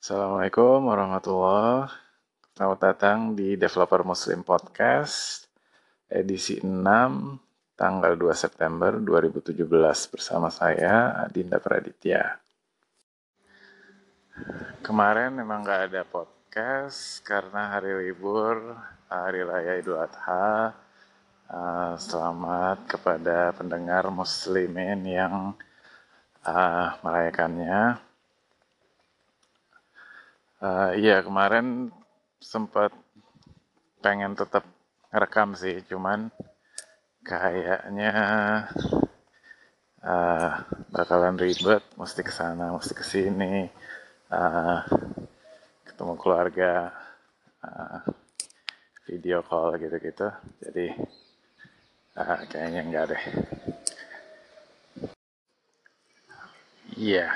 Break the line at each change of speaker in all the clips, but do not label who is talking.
Assalamualaikum warahmatullahi Selamat datang di Developer Muslim Podcast edisi 6 tanggal 2 September 2017 bersama saya Adinda Praditya. Kemarin memang gak ada podcast karena hari libur, hari raya Idul Adha. Uh, selamat kepada pendengar muslimin yang uh, merayakannya. Uh, iya kemarin sempat pengen tetap ngerekam sih, cuman kayaknya uh, bakalan ribet, mesti ke sana, mesti ke sini, uh, ketemu keluarga, uh, video call gitu-gitu, jadi uh, kayaknya enggak deh. Iya, yeah.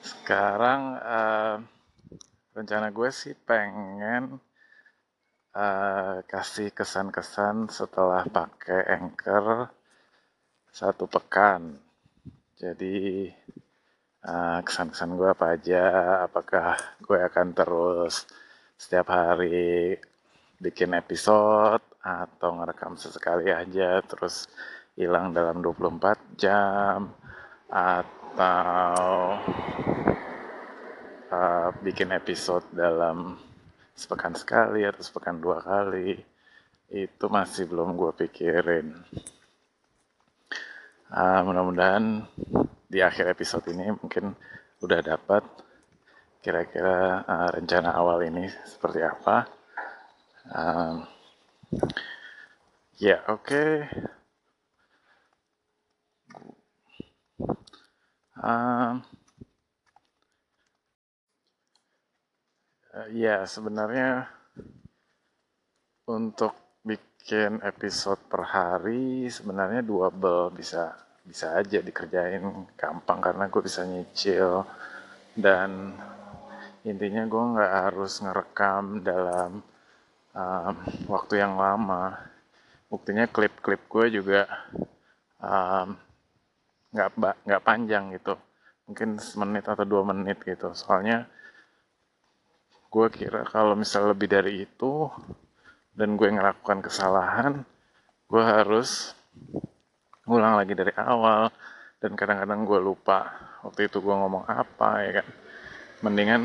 sekarang. Uh, rencana gue sih pengen uh, kasih kesan-kesan setelah pakai Anchor satu pekan. Jadi uh, kesan-kesan gue apa aja, apakah gue akan terus setiap hari bikin episode atau ngerekam sesekali aja terus hilang dalam 24 jam atau uh, bikin episode dalam sepekan sekali atau sepekan dua kali itu masih belum gue pikirin uh, mudah-mudahan di akhir episode ini mungkin udah dapat kira-kira uh, rencana awal ini seperti apa um, ya oke okay. um, Uh, ya, sebenarnya untuk bikin episode per hari sebenarnya double bisa bisa aja dikerjain gampang karena gue bisa nyicil dan intinya gue nggak harus ngerekam dalam um, waktu yang lama. Buktinya klip-klip gue juga nggak um, nggak panjang gitu. Mungkin semenit atau dua menit gitu. Soalnya gue kira kalau misal lebih dari itu dan gue ngelakukan kesalahan gue harus ngulang lagi dari awal. Dan kadang-kadang gue lupa waktu itu gue ngomong apa ya kan. Mendingan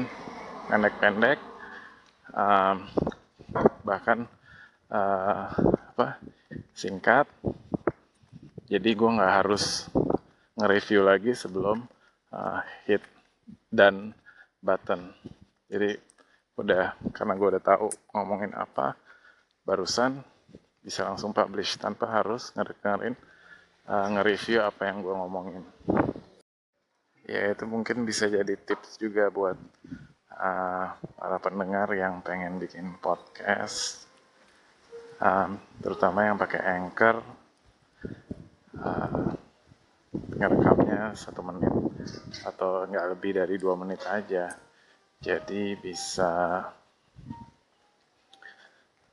pendek-pendek um, bahkan uh, apa singkat. Jadi gue nggak harus nge-review lagi sebelum uh, hit dan button. Jadi udah karena gue udah tahu ngomongin apa barusan bisa langsung publish tanpa harus ngedengerin uh, nge-review apa yang gue ngomongin. Ya itu mungkin bisa jadi tips juga buat uh, para pendengar yang pengen bikin podcast um, terutama yang pakai anchor uh, ngerekamnya satu menit atau nggak lebih dari dua menit aja jadi bisa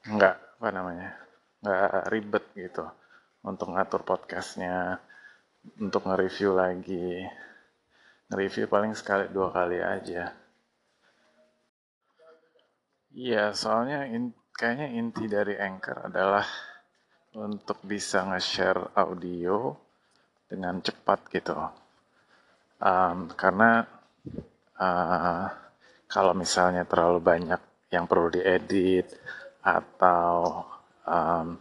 nggak apa namanya nggak ribet gitu untuk ngatur podcastnya untuk nge-review lagi. Nge-review paling sekali dua kali aja. Iya soalnya in, kayaknya inti dari Anchor adalah untuk bisa nge-share audio dengan cepat gitu. Um, karena uh, kalau misalnya terlalu banyak yang perlu diedit atau um,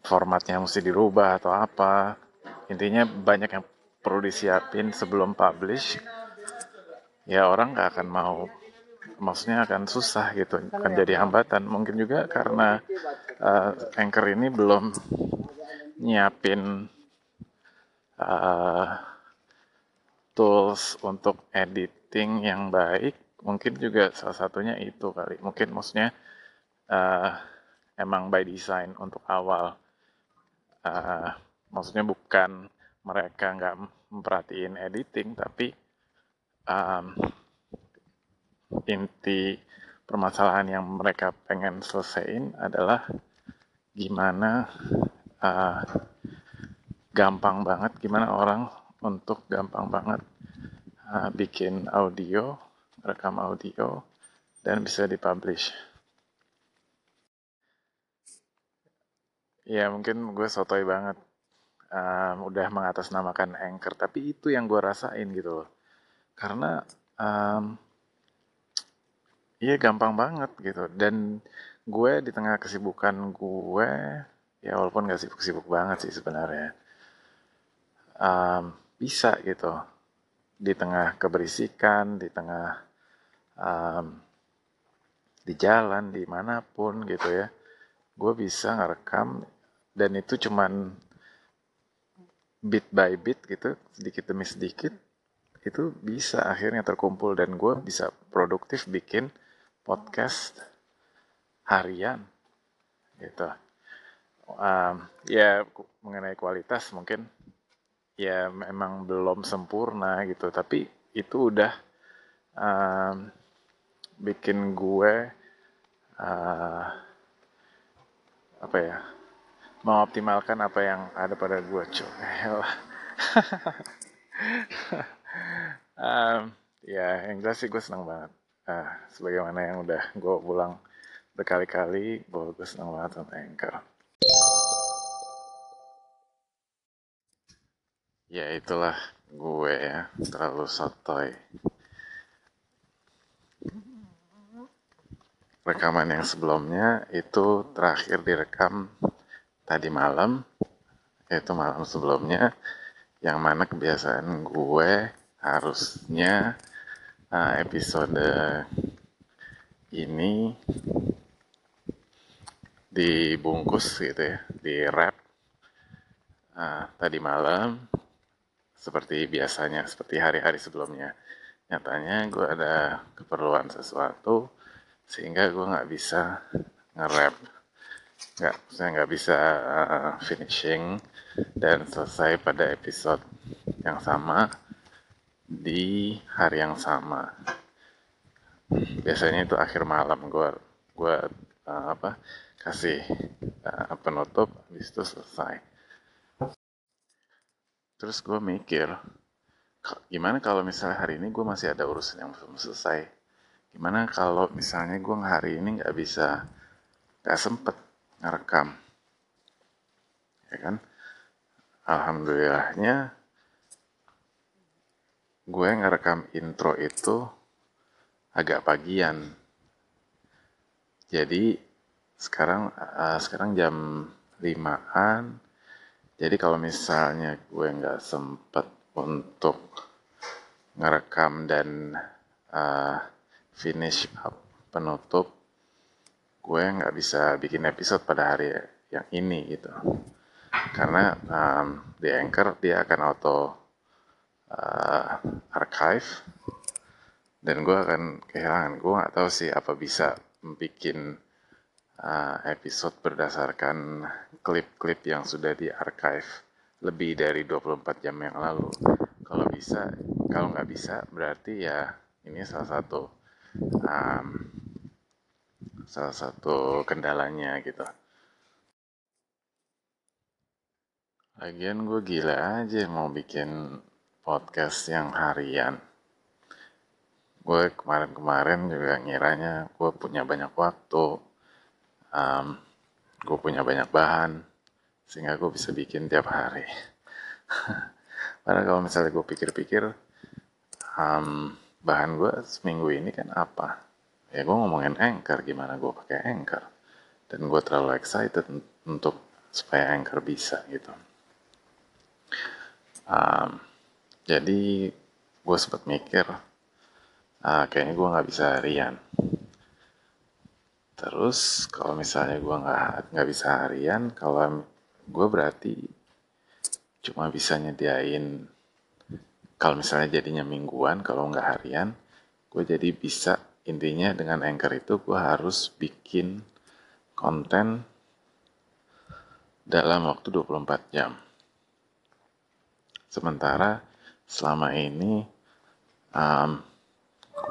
formatnya mesti dirubah atau apa intinya banyak yang perlu disiapin sebelum publish ya orang nggak akan mau maksudnya akan susah gitu akan jadi hambatan. Mungkin juga karena uh, anchor ini belum nyiapin uh, tools untuk edit editing yang baik mungkin juga salah satunya itu kali. Mungkin maksudnya uh, emang by design untuk awal. Uh, maksudnya bukan mereka nggak memperhatiin editing tapi um, inti permasalahan yang mereka pengen selesaiin adalah gimana uh, gampang banget gimana orang untuk gampang banget uh, bikin audio, rekam audio, dan bisa dipublish. Ya mungkin gue sotoy banget um, udah mengatasnamakan Anchor, tapi itu yang gue rasain gitu loh. Karena um, iya gampang banget gitu dan gue di tengah kesibukan gue ya walaupun gak sibuk-sibuk banget sih sebenarnya um, bisa gitu di tengah keberisikan di tengah um, di jalan di mana pun gitu ya gue bisa ngerekam dan itu cuman bit by bit gitu sedikit demi sedikit itu bisa akhirnya terkumpul dan gue bisa produktif bikin podcast harian gitu. Um, ya mengenai kualitas mungkin ya memang belum sempurna gitu. Tapi itu udah um, bikin gue uh, apa ya mengoptimalkan apa yang ada pada gue cuy. Um, ya yang jelas sih gue senang banget. Uh, sebagaimana yang udah gue pulang berkali-kali bahwa gue senang banget sama Anchor ya itulah gue ya terlalu sotoy. Rekaman yang sebelumnya itu terakhir direkam tadi malam yaitu malam sebelumnya yang mana kebiasaan gue harusnya uh, episode ini dibungkus gitu ya di wrap uh, tadi malam seperti biasanya, seperti hari-hari sebelumnya. Nyatanya gue ada keperluan sesuatu sehingga gue nggak bisa nge-rap, nggak, saya nggak bisa uh, finishing dan selesai pada episode yang sama di hari yang sama. Biasanya itu akhir malam gue gue uh, apa kasih uh, penutup, habis itu selesai Terus gue mikir, gimana kalau misalnya hari ini gue masih ada urusan yang belum selesai? Gimana kalau misalnya gue hari ini nggak bisa, nggak sempet ngerekam? Ya kan? Alhamdulillahnya, gue ngerekam intro itu agak pagian. Jadi sekarang uh, sekarang jam 5-an jadi kalau misalnya gue nggak sempet untuk ngerekam dan uh, finish up penutup, gue nggak bisa bikin episode pada hari yang ini gitu. Karena um, di Anchor dia akan auto uh, archive dan gue akan kehilangan. Gue nggak tahu sih apa bisa bikin uh, episode berdasarkan klip-klip yang sudah di archive lebih dari 24 jam yang lalu. Kalau bisa, kalau nggak bisa berarti ya ini salah satu um, salah satu kendalanya gitu. Lagian gue gila aja mau bikin podcast yang harian. Gue kemarin-kemarin juga ngiranya gue punya banyak waktu, um, gue punya banyak bahan sehingga gue bisa bikin tiap hari. Padahal kalau misalnya gue pikir-pikir um, bahan gue seminggu ini kan apa? Ya gue ngomongin anchor gimana gue pakai anchor. Dan gue terlalu excited untuk supaya anchor bisa gitu. Um, jadi gue sempat mikir uh, kayaknya gue nggak bisa harian Terus kalau misalnya gue nggak nggak bisa harian, kalau gue berarti cuma bisa nyediain kalau misalnya jadinya mingguan, kalau nggak harian, gue jadi bisa intinya dengan anchor itu gue harus bikin konten dalam waktu 24 jam. Sementara selama ini um,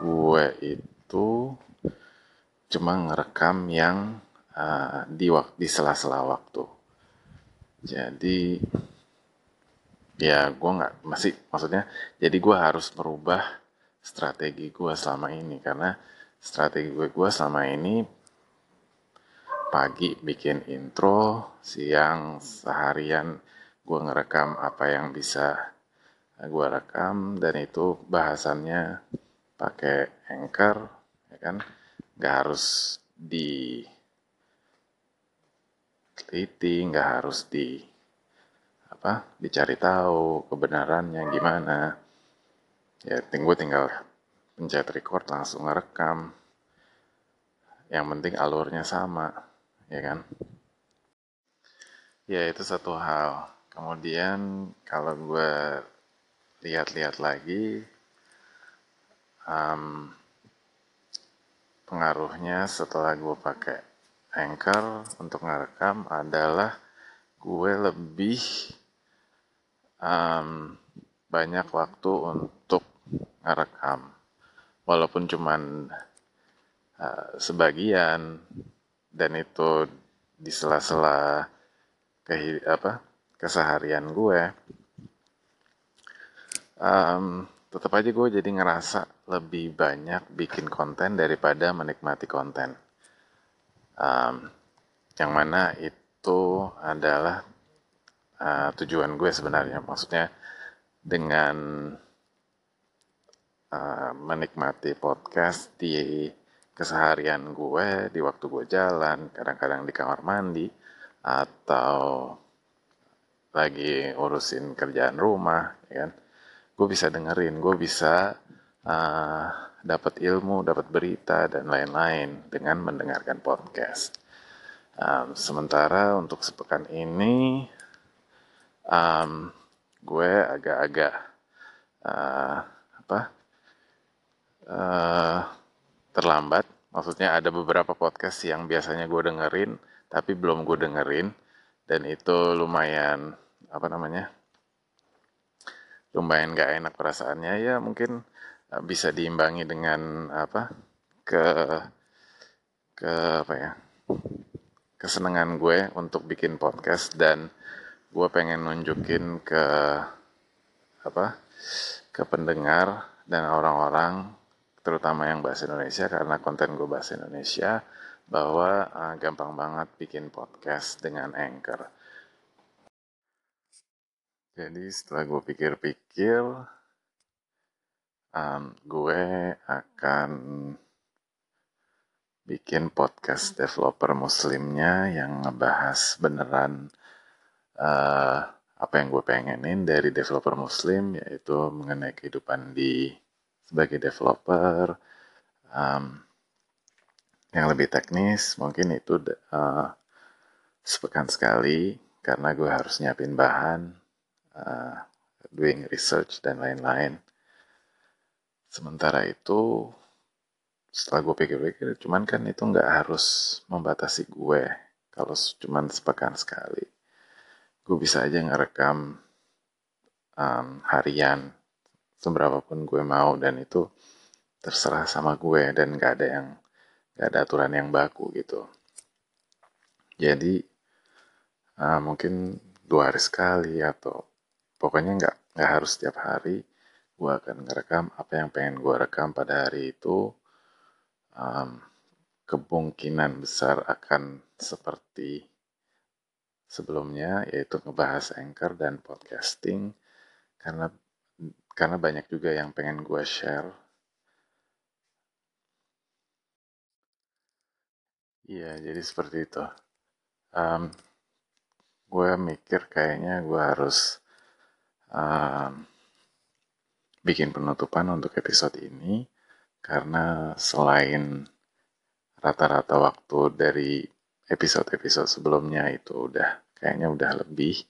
gue itu cuma ngerekam yang uh, di waktu di sela-sela waktu. Jadi ya gue nggak masih maksudnya jadi gue harus merubah strategi gue selama ini karena strategi gue gue selama ini pagi bikin intro siang seharian gue ngerekam apa yang bisa gue rekam dan itu bahasannya pakai anchor ya kan nggak harus di teliti nggak harus di apa dicari tahu kebenarannya gimana. Ya tinggal tinggal pencet record langsung ngerekam. Yang penting alurnya sama ya kan? Ya itu satu hal. Kemudian kalau gue lihat-lihat lagi um, pengaruhnya setelah gue pakai anchor untuk ngerekam adalah gue lebih um, banyak waktu untuk ngerekam. Walaupun cuman uh, sebagian dan itu di sela-sela ke apa keseharian gue um, tetap aja gue jadi ngerasa lebih banyak bikin konten daripada menikmati konten. Um, yang mana itu adalah uh, tujuan gue sebenarnya. Maksudnya dengan uh, menikmati podcast di keseharian gue di waktu gue jalan kadang-kadang di kamar mandi atau lagi urusin kerjaan rumah ya kan gue bisa dengerin gue bisa uh, dapat ilmu dapat berita dan lain-lain dengan mendengarkan podcast. Um, sementara untuk sepekan ini um, gue agak-agak uh, apa uh, terlambat. Maksudnya ada beberapa podcast yang biasanya gue dengerin tapi belum gue dengerin dan itu lumayan apa namanya lumayan gak enak perasaannya ya mungkin uh, bisa diimbangi dengan apa ke ke apa ya kesenangan gue untuk bikin podcast dan gue pengen nunjukin ke apa ke pendengar dan orang-orang terutama yang bahasa Indonesia karena konten gue bahasa Indonesia bahwa uh, gampang banget bikin podcast dengan Anchor. Jadi setelah gue pikir-pikir, um, gue akan bikin podcast developer muslimnya yang ngebahas beneran uh, apa yang gue pengenin dari developer muslim yaitu mengenai kehidupan di sebagai developer. Um, yang lebih teknis mungkin itu uh, sepekan sekali karena gue harus nyiapin bahan uh, doing research dan lain-lain. Sementara itu setelah gue pikir-pikir cuman kan itu nggak harus membatasi gue. Kalau cuman sepekan sekali gue bisa aja ngerekam um, harian seberapa pun gue mau dan itu terserah sama gue dan gak ada yang gak ada aturan yang baku gitu. Jadi uh, mungkin dua hari sekali atau pokoknya nggak nggak harus setiap hari gue akan ngerekam apa yang pengen gue rekam pada hari itu um, kemungkinan besar akan seperti sebelumnya yaitu ngebahas anchor dan podcasting karena karena banyak juga yang pengen gue share. Iya, jadi seperti itu. Um, gue mikir kayaknya gue harus um, bikin penutupan untuk episode ini karena selain rata-rata waktu dari episode-episode sebelumnya itu udah kayaknya udah lebih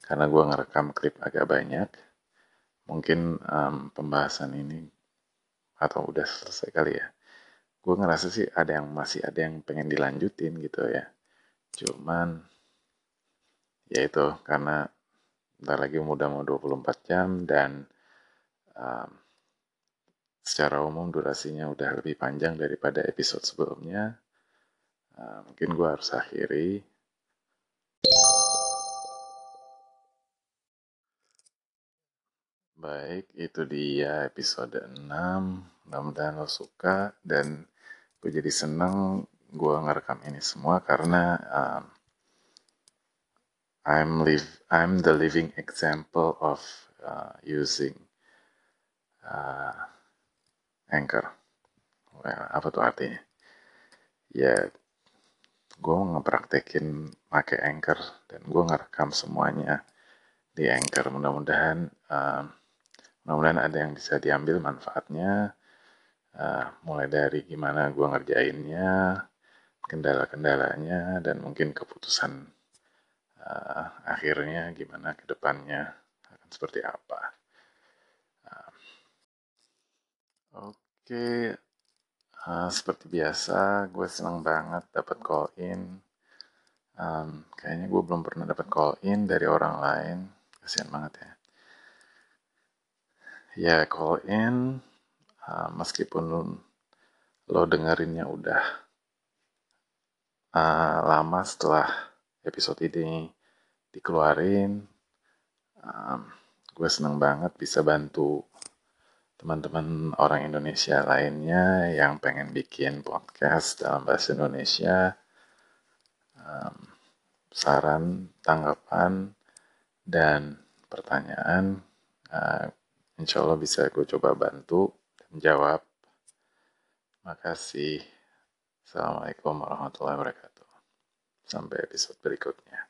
karena gue ngerekam klip agak banyak mungkin um, pembahasan ini atau udah selesai kali ya. Gue ngerasa sih ada yang masih ada yang pengen dilanjutin gitu ya. Cuman ya itu karena ntar lagi udah mau 24 jam dan um, secara umum durasinya udah lebih panjang daripada episode sebelumnya Nah, mungkin gue harus akhiri. Baik, itu dia episode 6. Mudah-mudahan lo suka dan gue jadi seneng gue ngerekam ini semua karena um, I'm live I'm the living example of uh, using uh, Anchor. Well, apa tuh artinya? Ya, gue ngepraktekin pakai Anchor dan gue ngerekam semuanya di Anchor. Mudah-mudahan uh, mudah-mudahan ada yang bisa diambil manfaatnya. Uh, mulai dari gimana gue ngerjainnya, kendala-kendalanya, dan mungkin keputusan uh, akhirnya gimana ke depannya akan seperti apa. Uh, Oke, okay. uh, seperti biasa gue senang banget dapat call in. Um, kayaknya gue belum pernah dapat call in dari orang lain. Kasian banget ya. Ya call in uh, meskipun lo dengerinnya udah uh, lama setelah episode ini dikeluarin um, gue seneng banget bisa bantu teman-teman orang Indonesia lainnya yang pengen bikin podcast dalam bahasa Indonesia um, saran tanggapan dan pertanyaan uh, insya Allah bisa gue coba bantu menjawab. Makasih. Assalamualaikum warahmatullahi wabarakatuh. Sampai episode berikutnya.